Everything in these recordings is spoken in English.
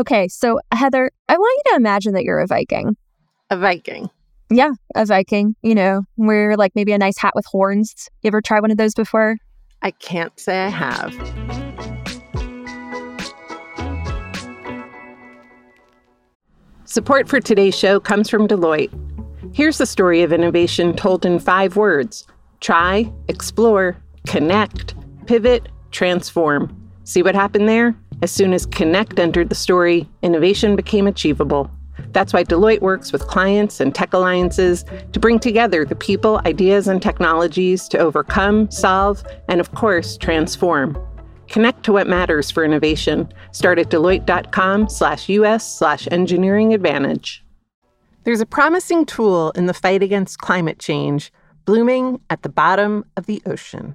Okay, so Heather, I want you to imagine that you're a Viking. A Viking. Yeah, a Viking. You know, wear like maybe a nice hat with horns. You ever try one of those before? I can't say I have. Support for today's show comes from Deloitte. Here's the story of innovation told in five words try, explore, connect, pivot, transform. See what happened there? As soon as connect entered the story, innovation became achievable. That's why Deloitte works with clients and tech alliances to bring together the people, ideas, and technologies to overcome, solve, and of course, transform. Connect to what matters for innovation. Start at Deloitte.com slash US slash engineering advantage. There's a promising tool in the fight against climate change blooming at the bottom of the ocean.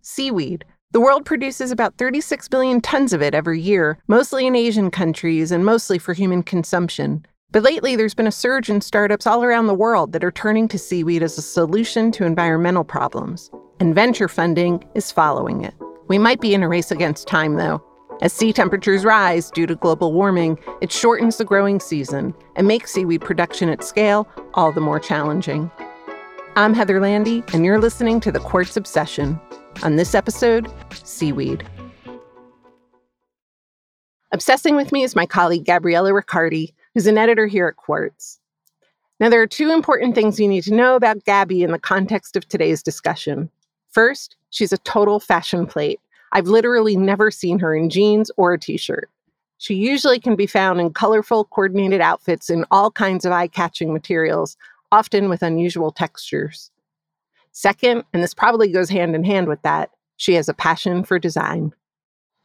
Seaweed. The world produces about 36 billion tons of it every year, mostly in Asian countries and mostly for human consumption. But lately, there's been a surge in startups all around the world that are turning to seaweed as a solution to environmental problems. And venture funding is following it. We might be in a race against time, though. As sea temperatures rise due to global warming, it shortens the growing season and makes seaweed production at scale all the more challenging. I'm Heather Landy, and you're listening to The Quartz Obsession. On this episode, seaweed. Obsessing with me is my colleague Gabriella Riccardi, who's an editor here at Quartz. Now, there are two important things you need to know about Gabby in the context of today's discussion. First, she's a total fashion plate. I've literally never seen her in jeans or a t shirt. She usually can be found in colorful, coordinated outfits in all kinds of eye catching materials, often with unusual textures. Second, and this probably goes hand in hand with that, she has a passion for design.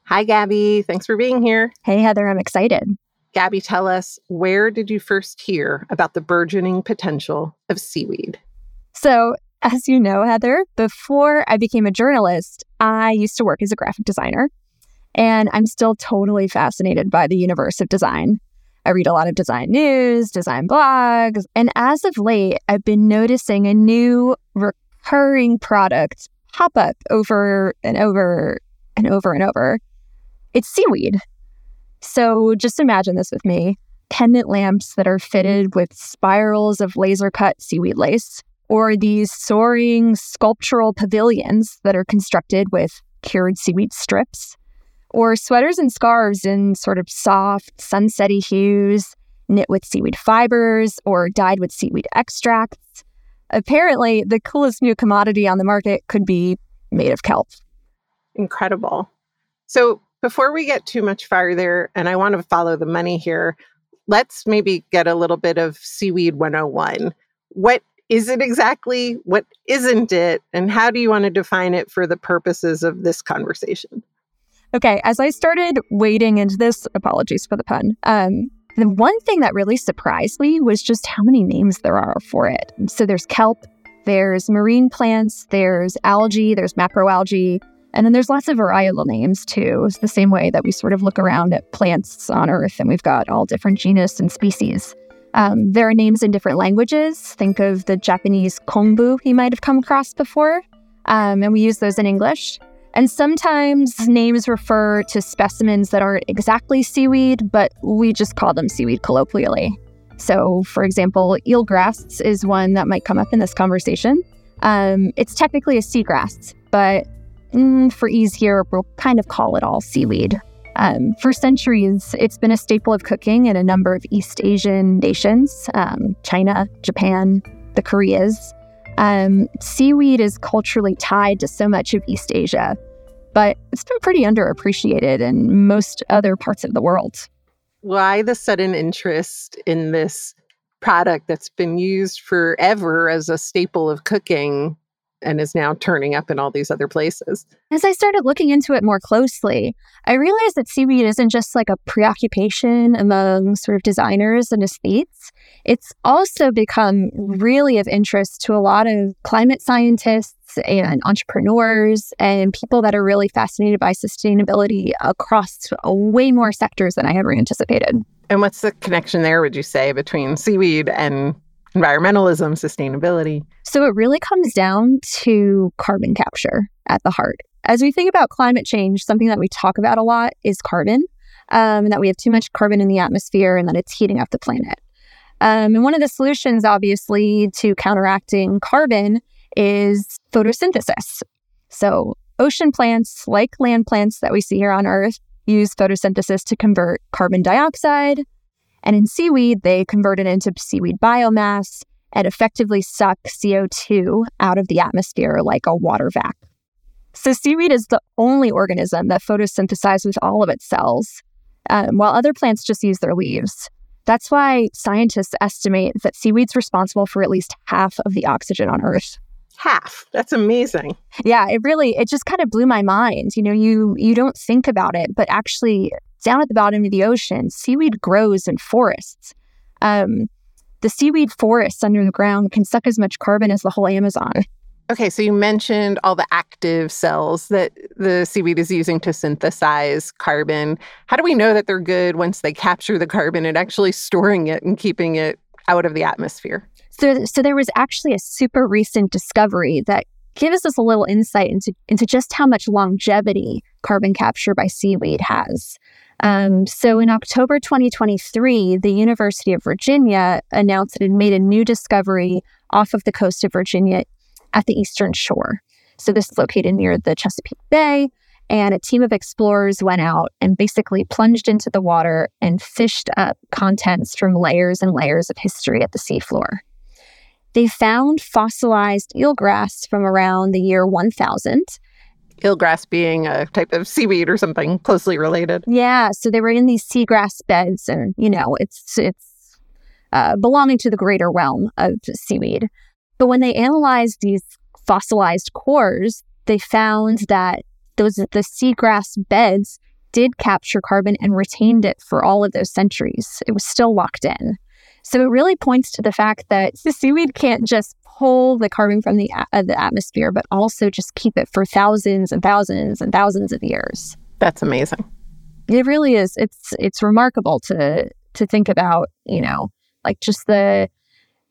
Hi, Gabby. Thanks for being here. Hey, Heather, I'm excited. Gabby, tell us where did you first hear about the burgeoning potential of seaweed? So, as you know, Heather, before I became a journalist, I used to work as a graphic designer. And I'm still totally fascinated by the universe of design. I read a lot of design news, design blogs, and as of late, I've been noticing a new recurring product pop up over and over and over and over. It's seaweed. So just imagine this with me pendant lamps that are fitted with spirals of laser cut seaweed lace or these soaring sculptural pavilions that are constructed with cured seaweed strips, or sweaters and scarves in sort of soft, sunsetty hues, knit with seaweed fibers or dyed with seaweed extracts. Apparently, the coolest new commodity on the market could be made of kelp. Incredible. So, before we get too much farther, and I want to follow the money here, let's maybe get a little bit of Seaweed 101. What is it exactly? What isn't it? And how do you want to define it for the purposes of this conversation? Okay, as I started wading into this, apologies for the pun. Um, the one thing that really surprised me was just how many names there are for it. So there's kelp, there's marine plants, there's algae, there's macroalgae, and then there's lots of varietal names too. It's the same way that we sort of look around at plants on Earth and we've got all different genus and species. Um, there are names in different languages. Think of the Japanese kombu you might have come across before. Um, and we use those in English. And sometimes names refer to specimens that aren't exactly seaweed, but we just call them seaweed colloquially. So, for example, eelgrass is one that might come up in this conversation. Um, it's technically a seagrass, but mm, for ease here, we'll kind of call it all seaweed. Um, for centuries, it's been a staple of cooking in a number of East Asian nations um, China, Japan, the Koreas. Um, seaweed is culturally tied to so much of East Asia, but it's been pretty underappreciated in most other parts of the world. Why the sudden interest in this product that's been used forever as a staple of cooking and is now turning up in all these other places. As I started looking into it more closely, I realized that seaweed isn't just like a preoccupation among sort of designers and aesthetes. It's also become really of interest to a lot of climate scientists and entrepreneurs and people that are really fascinated by sustainability across way more sectors than I ever anticipated. And what's the connection there, would you say, between seaweed and environmentalism, sustainability. So it really comes down to carbon capture at the heart. As we think about climate change, something that we talk about a lot is carbon. um, and that we have too much carbon in the atmosphere and that it's heating up the planet. Um, and one of the solutions, obviously, to counteracting carbon is photosynthesis. So, ocean plants, like land plants that we see here on Earth, use photosynthesis to convert carbon dioxide. And in seaweed, they convert it into seaweed biomass and effectively suck CO2 out of the atmosphere like a water vac. So, seaweed is the only organism that photosynthesizes with all of its cells, um, while other plants just use their leaves. That's why scientists estimate that seaweed's responsible for at least half of the oxygen on Earth. Half. That's amazing. Yeah, it really it just kind of blew my mind. You know, you you don't think about it, but actually down at the bottom of the ocean, seaweed grows in forests. Um, the seaweed forests under the ground can suck as much carbon as the whole Amazon. Okay, so you mentioned all the active cells that the seaweed is using to synthesize carbon. How do we know that they're good once they capture the carbon and actually storing it and keeping it out of the atmosphere? So, so there was actually a super recent discovery that gives us a little insight into, into just how much longevity carbon capture by seaweed has. Um, so in October 2023, the University of Virginia announced it had made a new discovery off of the coast of Virginia at the eastern shore. So this is located near the Chesapeake Bay. And a team of explorers went out and basically plunged into the water and fished up contents from layers and layers of history at the seafloor. They found fossilized eelgrass from around the year 1000. Eelgrass being a type of seaweed or something closely related. Yeah, so they were in these seagrass beds, and you know, it's it's uh, belonging to the greater realm of seaweed. But when they analyzed these fossilized cores, they found that those the seagrass beds did capture carbon and retained it for all of those centuries. It was still locked in. So it really points to the fact that the seaweed can't just pull the carbon from the, uh, the atmosphere, but also just keep it for thousands and thousands and thousands of years. That's amazing. It really is. It's it's remarkable to to think about. You know, like just the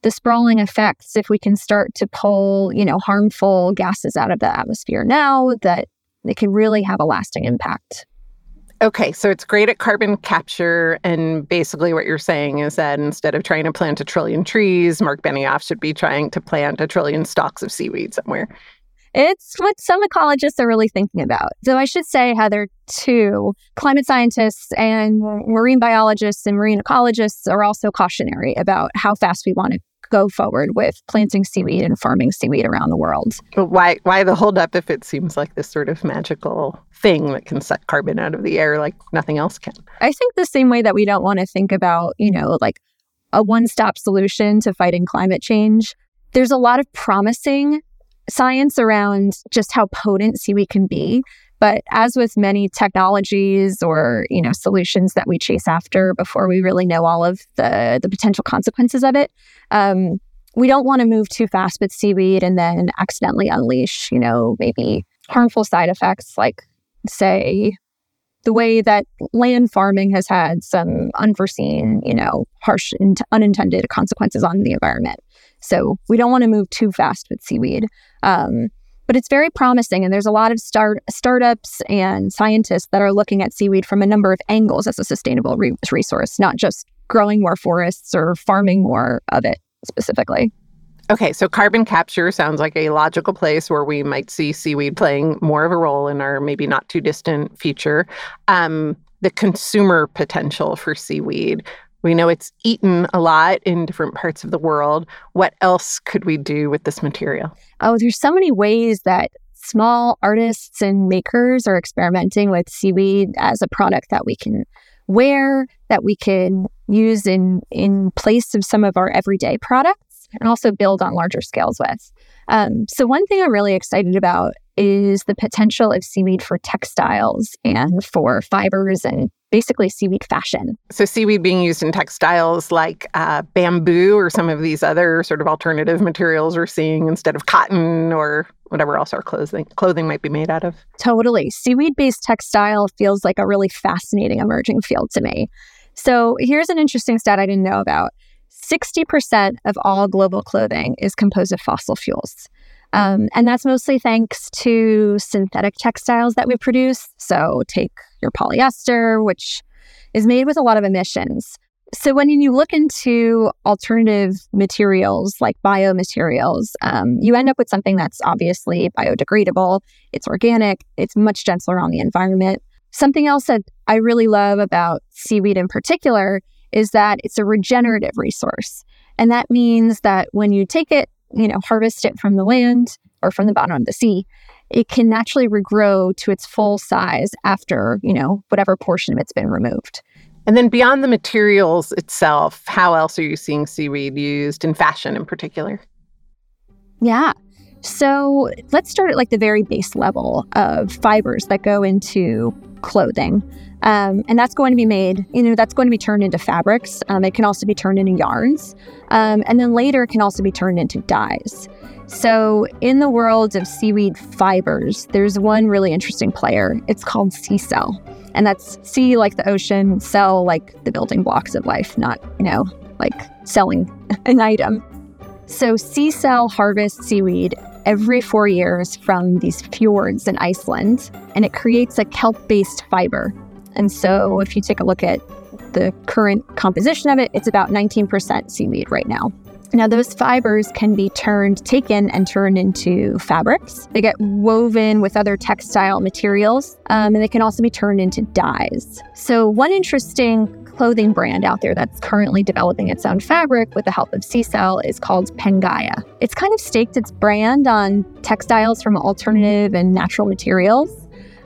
the sprawling effects if we can start to pull, you know, harmful gases out of the atmosphere now that it can really have a lasting impact. Okay, so it's great at carbon capture. And basically, what you're saying is that instead of trying to plant a trillion trees, Mark Benioff should be trying to plant a trillion stalks of seaweed somewhere. It's what some ecologists are really thinking about. So I should say, Heather, too, climate scientists and marine biologists and marine ecologists are also cautionary about how fast we want to go forward with planting seaweed and farming seaweed around the world. But why why the holdup if it seems like this sort of magical thing that can suck carbon out of the air like nothing else can? I think the same way that we don't want to think about, you know, like a one-stop solution to fighting climate change. There's a lot of promising science around just how potent seaweed can be. But as with many technologies or you know solutions that we chase after before we really know all of the the potential consequences of it, um, we don't want to move too fast with seaweed and then accidentally unleash you know maybe harmful side effects like say the way that land farming has had some unforeseen you know harsh and unintended consequences on the environment. So we don't want to move too fast with seaweed. Um, but it's very promising, and there's a lot of start startups and scientists that are looking at seaweed from a number of angles as a sustainable re- resource, not just growing more forests or farming more of it specifically. Okay, so carbon capture sounds like a logical place where we might see seaweed playing more of a role in our maybe not too distant future. Um, the consumer potential for seaweed. We know it's eaten a lot in different parts of the world. What else could we do with this material? Oh, there's so many ways that small artists and makers are experimenting with seaweed as a product that we can wear, that we can use in in place of some of our everyday products, and also build on larger scales with. Um, so one thing I'm really excited about is the potential of seaweed for textiles and for fibers and basically seaweed fashion. So, seaweed being used in textiles like uh, bamboo or some of these other sort of alternative materials we're seeing instead of cotton or whatever else our clothing clothing might be made out of. Totally, seaweed based textile feels like a really fascinating emerging field to me. So, here's an interesting stat I didn't know about. 60% of all global clothing is composed of fossil fuels. Um, and that's mostly thanks to synthetic textiles that we produce. So take your polyester, which is made with a lot of emissions. So when you look into alternative materials like biomaterials, um, you end up with something that's obviously biodegradable. It's organic. It's much gentler on the environment. Something else that I really love about seaweed in particular is that it's a regenerative resource. And that means that when you take it, you know, harvest it from the land or from the bottom of the sea, it can naturally regrow to its full size after, you know, whatever portion of it's been removed. And then beyond the materials itself, how else are you seeing seaweed used in fashion in particular? Yeah. So let's start at like the very base level of fibers that go into clothing. Um, and that's going to be made, you know, that's going to be turned into fabrics. Um, it can also be turned into yarns. Um, and then later it can also be turned into dyes. So, in the world of seaweed fibers, there's one really interesting player. It's called Seacell. And that's sea like the ocean, cell like the building blocks of life, not, you know, like selling an item. So, Seacell harvests seaweed every four years from these fjords in Iceland, and it creates a kelp based fiber. And so, if you take a look at the current composition of it, it's about 19% seaweed right now. Now, those fibers can be turned, taken, and turned into fabrics. They get woven with other textile materials, um, and they can also be turned into dyes. So, one interesting clothing brand out there that's currently developing its own fabric with the help of Seacell is called Pangaia. It's kind of staked its brand on textiles from alternative and natural materials.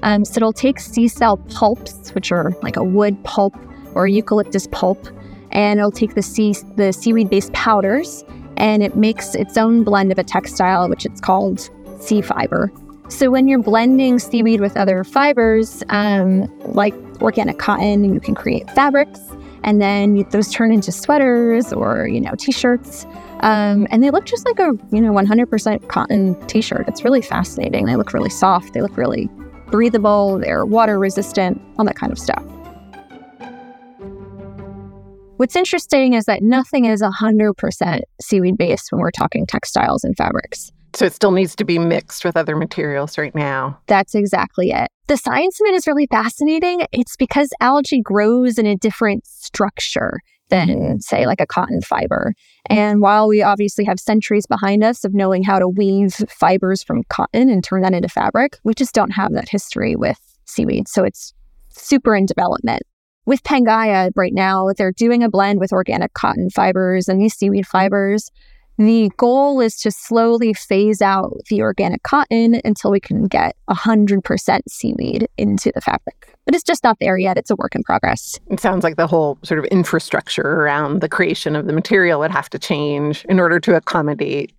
Um, so it'll take Seacell pulps, which are like a wood pulp or eucalyptus pulp, and it'll take the sea the seaweed based powders and it makes its own blend of a textile which it's called sea fiber so when you're blending seaweed with other fibers um, like organic cotton and you can create fabrics. And then you, those turn into sweaters or you know t-shirts. Um, and they look just like a you know 100% cotton t-shirt. It's really fascinating. They look really soft. They look really breathable. They're water resistant all that kind of stuff. What's interesting is that nothing is 100% seaweed based when we're talking textiles and fabrics. So it still needs to be mixed with other materials right now. That's exactly it. The science of it is really fascinating. It's because algae grows in a different structure than, mm-hmm. say, like a cotton fiber. And while we obviously have centuries behind us of knowing how to weave fibers from cotton and turn that into fabric, we just don't have that history with seaweed. So it's super in development. With Pangaia right now, they're doing a blend with organic cotton fibers and these seaweed fibers. The goal is to slowly phase out the organic cotton until we can get 100% seaweed into the fabric. But it's just not there yet. It's a work in progress. It sounds like the whole sort of infrastructure around the creation of the material would have to change in order to accommodate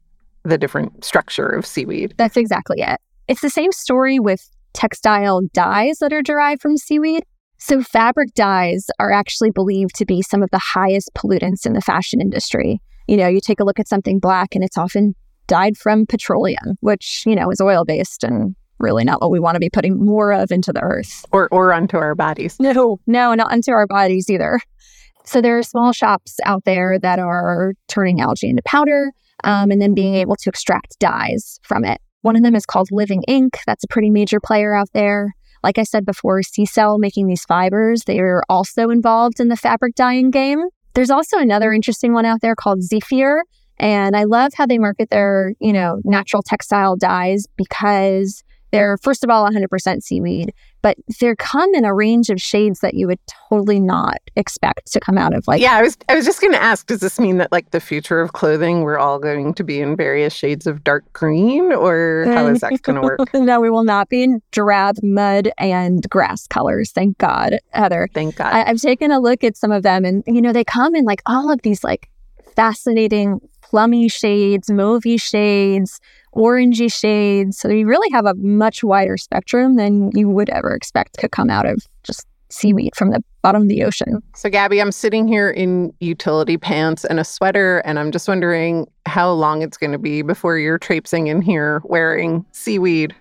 the different structure of seaweed. That's exactly it. It's the same story with textile dyes that are derived from seaweed. So, fabric dyes are actually believed to be some of the highest pollutants in the fashion industry. You know, you take a look at something black and it's often dyed from petroleum, which, you know, is oil based and really not what we want to be putting more of into the earth. Or, or onto our bodies. No, no, not onto our bodies either. So, there are small shops out there that are turning algae into powder um, and then being able to extract dyes from it. One of them is called Living Ink. That's a pretty major player out there. Like I said before, Seacell making these fibers, they are also involved in the fabric dyeing game. There's also another interesting one out there called Zephyr. And I love how they market their, you know, natural textile dyes because they're, first of all, 100% seaweed, but they come in a range of shades that you would totally not expect to come out of like yeah i was i was just going to ask does this mean that like the future of clothing we're all going to be in various shades of dark green or how is that going to work? No we will not be in drab mud and grass colors thank god heather. Thank god. I, i've taken a look at some of them and you know they come in like all of these like fascinating plummy shades mauvey shades orangey shades. So you really have a much wider spectrum than you would ever expect could come out of just seaweed from the bottom of the ocean. So, Gabby, I'm sitting here in utility pants and a sweater, and I'm just wondering how long it's going to be before you're traipsing in here wearing seaweed.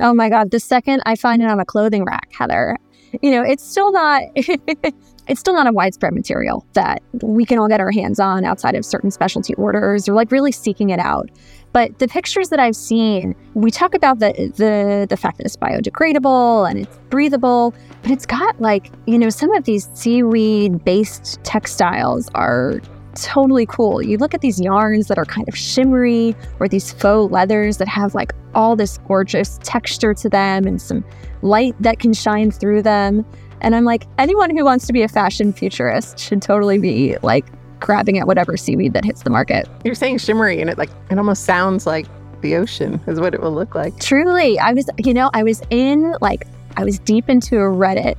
Oh my God. The second I find it on a clothing rack, Heather, you know, it's still not. it's still not a widespread material that we can all get our hands on outside of certain specialty orders or like really seeking it out. But the pictures that I've seen, we talk about the the the fact that it's biodegradable and it's breathable, but it's got like, you know, some of these seaweed based textiles are totally cool. You look at these yarns that are kind of shimmery or these faux leathers that have like all this gorgeous texture to them and some light that can shine through them. And I'm like, anyone who wants to be a fashion futurist should totally be like grabbing at whatever seaweed that hits the market. You're saying shimmery and it like it almost sounds like the ocean is what it will look like. Truly. I was, you know, I was in like I was deep into a Reddit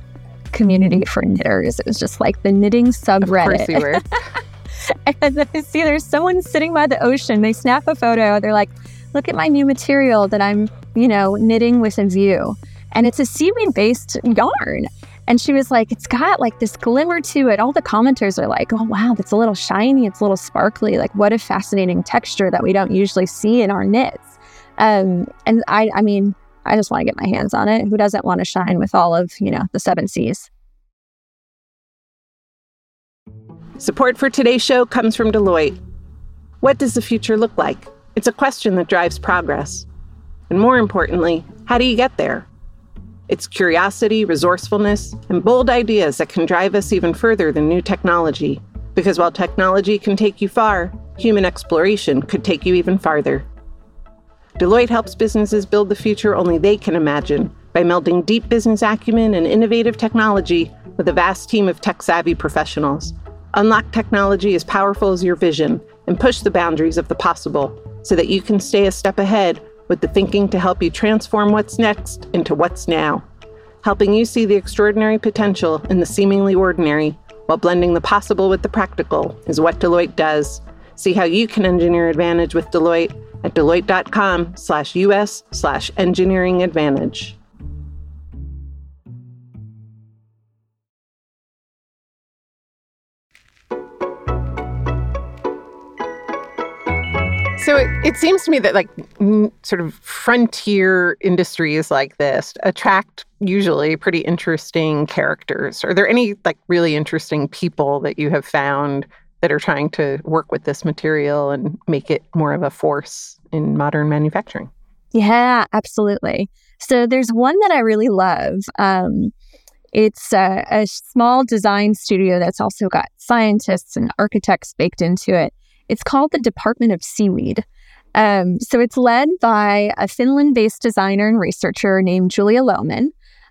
community for knitters. It was just like the knitting subreddit. Of course you were. and then I see there's someone sitting by the ocean. They snap a photo. They're like, look at my new material that I'm, you know, knitting with a view. And it's a seaweed based yarn. And she was like, it's got like this glimmer to it. All the commenters are like, oh, wow, that's a little shiny. It's a little sparkly. Like, what a fascinating texture that we don't usually see in our knits. Um, and I, I mean, I just want to get my hands on it. Who doesn't want to shine with all of, you know, the seven seas? Support for today's show comes from Deloitte. What does the future look like? It's a question that drives progress. And more importantly, how do you get there? It's curiosity, resourcefulness, and bold ideas that can drive us even further than new technology. Because while technology can take you far, human exploration could take you even farther. Deloitte helps businesses build the future only they can imagine by melding deep business acumen and innovative technology with a vast team of tech savvy professionals. Unlock technology as powerful as your vision and push the boundaries of the possible so that you can stay a step ahead with the thinking to help you transform what's next into what's now. Helping you see the extraordinary potential in the seemingly ordinary while blending the possible with the practical is what Deloitte does. See how you can engineer advantage with Deloitte at deloitte.com slash us slash engineering advantage. It, seems to me that like sort of frontier industries like this attract usually pretty interesting characters. Are there any like really interesting people that you have found that are trying to work with this material and make it more of a force in modern manufacturing? Yeah, absolutely. So there's one that I really love. Um, it's a, a small design studio that's also got scientists and architects baked into it. It's called the Department of Seaweed. Um, so it's led by a Finland based designer and researcher named Julia Lohmann.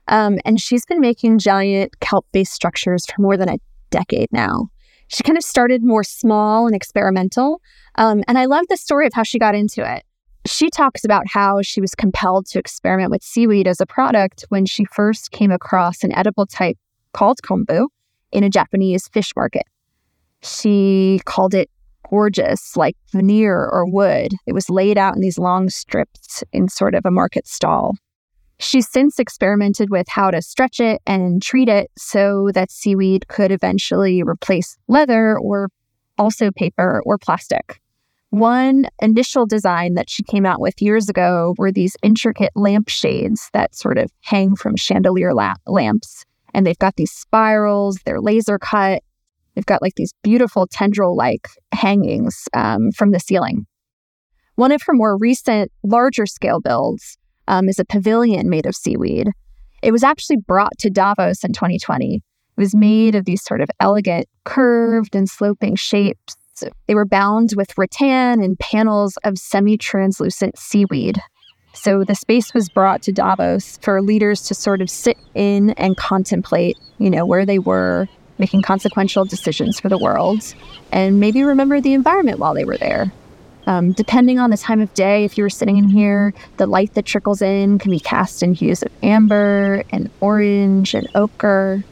Um, and she's been making giant kelp based structures for more than a decade now. She kind of started more small and experimental. Um, and I love the story of how she got into it. She talks about how she was compelled to experiment with seaweed as a product when she first came across an edible type called kombu in a Japanese fish market. She called it gorgeous, like veneer or wood. It was laid out in these long strips in sort of a market stall. She's since experimented with how to stretch it and treat it so that seaweed could eventually replace leather or also paper or plastic. One initial design that she came out with years ago were these intricate lampshades that sort of hang from chandelier la- lamps. And they've got these spirals, they're laser cut, They've got like these beautiful tendril like hangings um, from the ceiling. One of her more recent, larger scale builds um, is a pavilion made of seaweed. It was actually brought to Davos in 2020. It was made of these sort of elegant, curved and sloping shapes. They were bound with rattan and panels of semi translucent seaweed. So the space was brought to Davos for leaders to sort of sit in and contemplate, you know, where they were making consequential decisions for the world, and maybe remember the environment while they were there. Um, depending on the time of day, if you were sitting in here, the light that trickles in can be cast in hues of amber and orange and ochre.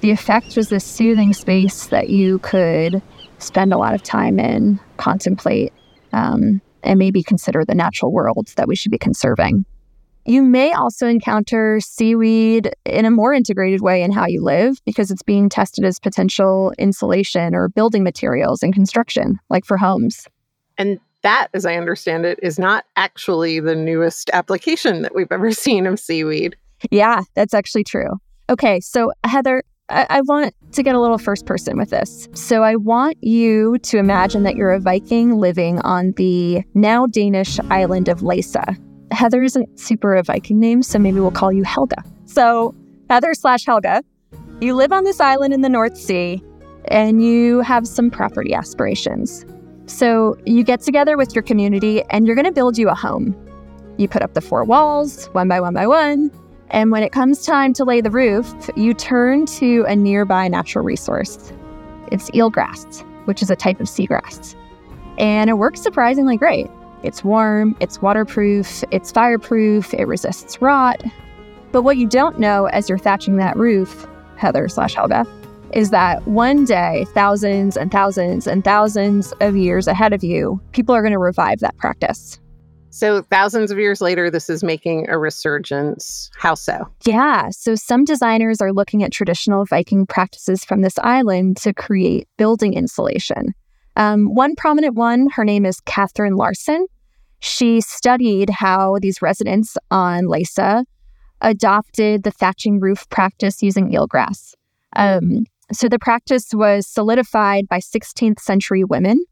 The effect was this soothing space that you could spend a lot of time in, contemplate, um, and maybe consider the natural world that we should be conserving. You may also encounter seaweed in a more integrated way in how you live because it's being tested as potential insulation or building materials in construction, like for homes. And that, as I understand it, is not actually the newest application that we've ever seen of seaweed. Yeah, that's actually true. Okay, so Heather, I, I want to get a little first person with this. So I want you to imagine that you're a Viking living on the now Danish island of Læsø. Heather isn't super a Viking name, so maybe we'll call you Helga. So Heather slash Helga, you live on this island in the North Sea and you have some property aspirations. So you get together with your community and you're going to build you a home. You put up the four walls, one by one by one. And when it comes time to lay the roof, you turn to a nearby natural resource. It's eelgrass, which is a type of seagrass. And it works surprisingly great. It's warm, it's waterproof, it's fireproof, it resists rot. But what you don't know as you're thatching that roof, Heather slash Helga, is that one day, thousands and thousands and thousands of years ahead of you, people are going to revive that practice. So, thousands of years later, this is making a resurgence. How so? Yeah. So, some designers are looking at traditional Viking practices from this island to create building insulation. Um, one prominent one, her name is Kathryn Larsen. She studied how these residents on Læsø adopted the thatching roof practice using eelgrass. Um, so, the practice was solidified by 16th century women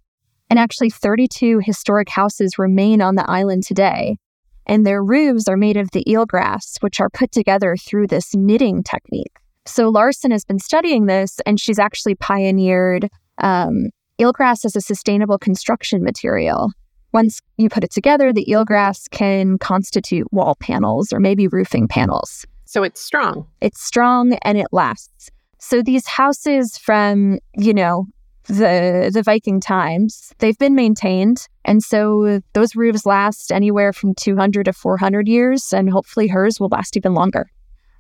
and actually, 32 historic houses remain on the island today. And their roofs are made of the eelgrass, which are put together through this knitting technique. So Larson has been studying this, and she's actually pioneered um, eelgrass as a sustainable construction material. Once you put it together, the eelgrass can constitute wall panels or maybe roofing panels. So it's strong. It's strong and it lasts. So these houses from, you know, the the Viking times. They've been maintained, and so those roofs last anywhere from 200 to 400 years, and hopefully hers will last even longer.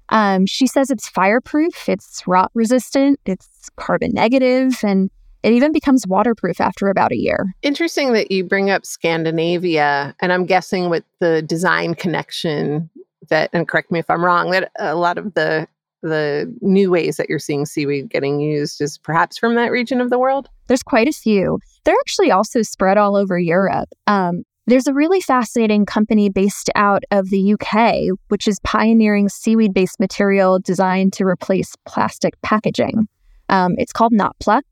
Um, she says it's fireproof, it's rot resistant, it's carbon negative, and it even becomes waterproof after about a year. Interesting that you bring up Scandinavia, and I'm guessing with the design connection that, and correct me if I'm wrong, that a lot of the the new ways that you're seeing seaweed getting used is perhaps from that region of the world? There's quite a few. They're actually also spread all over Europe. Um, there's a really fascinating company based out of the UK, which is pioneering seaweed based material designed to replace plastic packaging. Um, it's called Notpla.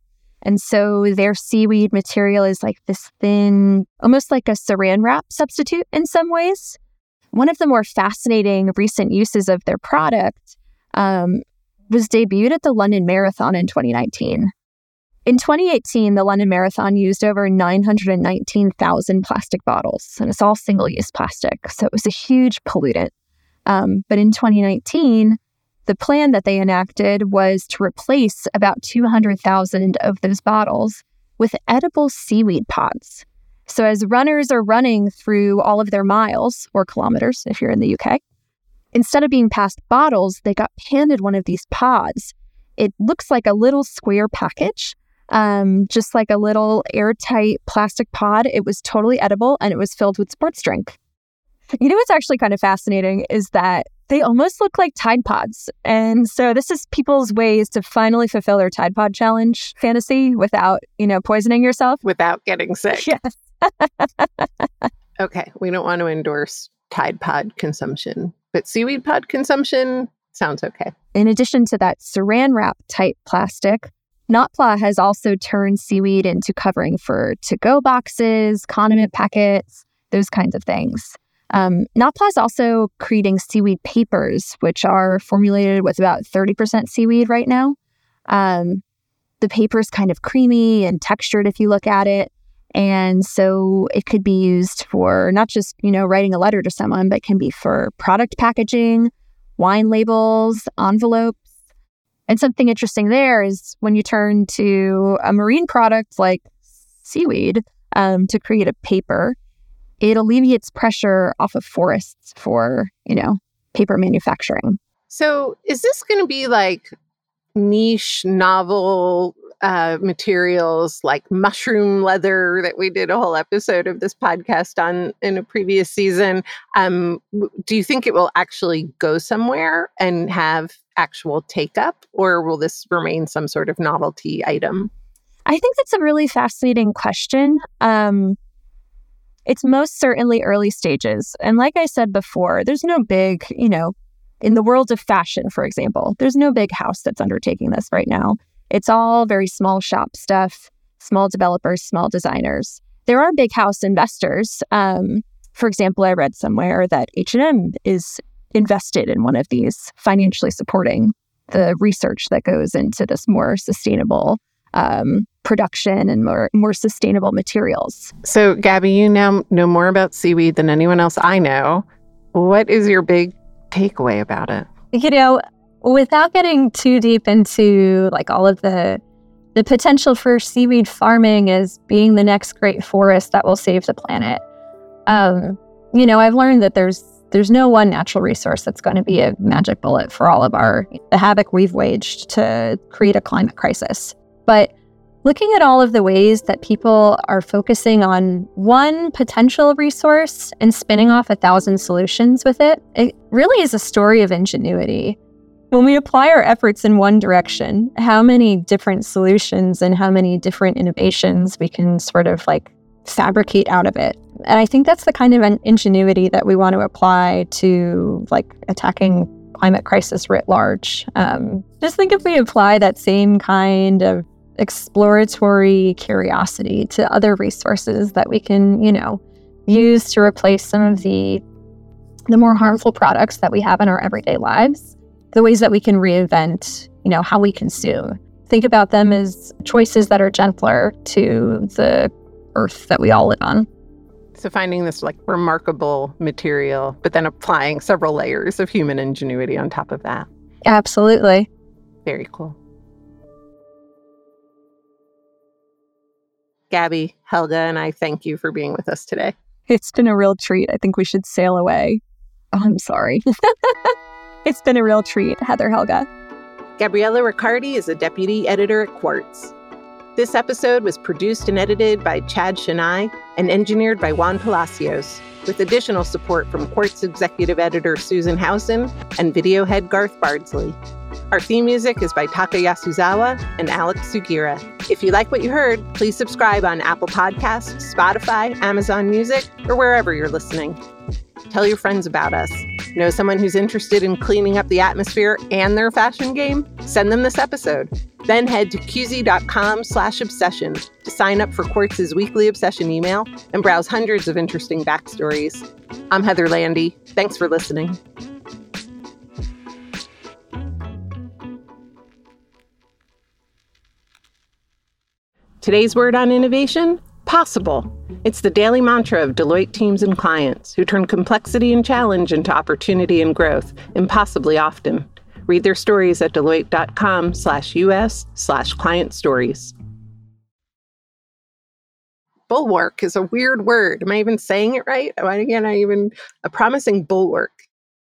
And so their seaweed material is like this thin, almost like a saran wrap substitute in some ways. One of the more fascinating recent uses of their product um, was debuted at the London Marathon in 2019. In 2018, the London Marathon used over 919,000 plastic bottles, and it's all single use plastic. So it was a huge pollutant. Um, but in 2019, the plan that they enacted was to replace about 200,000 of those bottles with edible seaweed pods. So as runners are running through all of their miles or kilometers, if you're in the UK, Instead of being passed bottles, they got handed one of these pods. It looks like a little square package, um, just like a little airtight plastic pod. It was totally edible and it was filled with sports drink. You know what's actually kind of fascinating is that they almost look like Tide Pods. And so this is people's ways to finally fulfill their Tide Pod challenge fantasy without, you know, poisoning yourself. Without getting sick. Yes. okay. We don't want to endorse Tide Pod consumption but seaweed pod consumption sounds okay. In addition to that saran wrap type plastic, Notpla has also turned seaweed into covering for to go boxes, condiment packets, those kinds of things. Um, Notpla is also creating seaweed papers, which are formulated with about 30% seaweed right now. Um, the paper is kind of creamy and textured if you look at it. And so it could be used for not just, you know, writing a letter to someone, but can be for product packaging, wine labels, envelopes. And something interesting there is when you turn to a marine product like seaweed um, to create a paper, it alleviates pressure off of forests for, you know, paper manufacturing. So is this going to be like niche, novel uh, materials like mushroom leather that we did a whole episode of this podcast on in a previous season. Um, do you think it will actually go somewhere and have actual take up, or will this remain some sort of novelty item? I think that's a really fascinating question. Um, it's most certainly early stages. And like I said before, there's no big, you know, In the world of fashion, for example, there's no big house that's undertaking this right now. It's all very small shop stuff, small developers, small designers. There are big house investors. Um, for example, I read somewhere that H&M is invested in one of these, financially supporting the research that goes into this more sustainable um, production and more more sustainable materials. So, Gabby, you now know more about seaweed than anyone else I know. What is your big takeaway about it? You know, without getting too deep into like all of the the potential for seaweed farming as being the next great forest that will save the planet. Um, you know, I've learned that there's there's no one natural resource that's going to be a magic bullet for all of our the havoc we've waged to create a climate crisis. But looking at all of the ways that people are focusing on one potential resource and spinning off a thousand solutions with it, it really is a story of ingenuity. When we apply our efforts in one direction, how many different solutions and how many different innovations we can sort of like fabricate out of it. And I think that's the kind of ingenuity that we want to apply to like attacking climate crisis writ large. Um, just think if we apply that same kind of exploratory curiosity to other resources that we can, you know, use to replace some of the the more harmful products that we have in our everyday lives, the ways that we can reinvent, you know, how we consume. Think about them as choices that are gentler to the earth that we all live on. So finding this like remarkable material, but then applying several layers of human ingenuity on top of that. Absolutely. Very cool. Gabby, Helga, and I thank you for being with us today. It's been a real treat. I think we should sail away. Oh, I'm sorry. it's been a real treat, Heather Helga. Gabriella Riccardi is a deputy editor at Quartz. This episode was produced and edited by Chad Shonai and engineered by Juan Palacios, with additional support from Quartz executive editor Susan Howson and video head Garth Bardsley. Our theme music is by Taka Yasuzawa and Alex Sugiura. If you like what you heard, please subscribe on Apple Podcasts, Spotify, Amazon Music, or wherever you're listening. Tell your friends about us. Know someone who's interested in cleaning up the atmosphere and their fashion game? Send them this episode. Then head to qz.com slash obsession to sign up for Quartz's weekly obsession email and browse hundreds of interesting backstories. I'm Heather Landy. Thanks for listening. Today's word on innovation possible. It's the daily mantra of Deloitte teams and clients who turn complexity and challenge into opportunity and growth impossibly often. Read their stories at deloitte.com slash us slash client stories. Bulwark is a weird word. Am I even saying it right? Why can't I even a promising bulwark?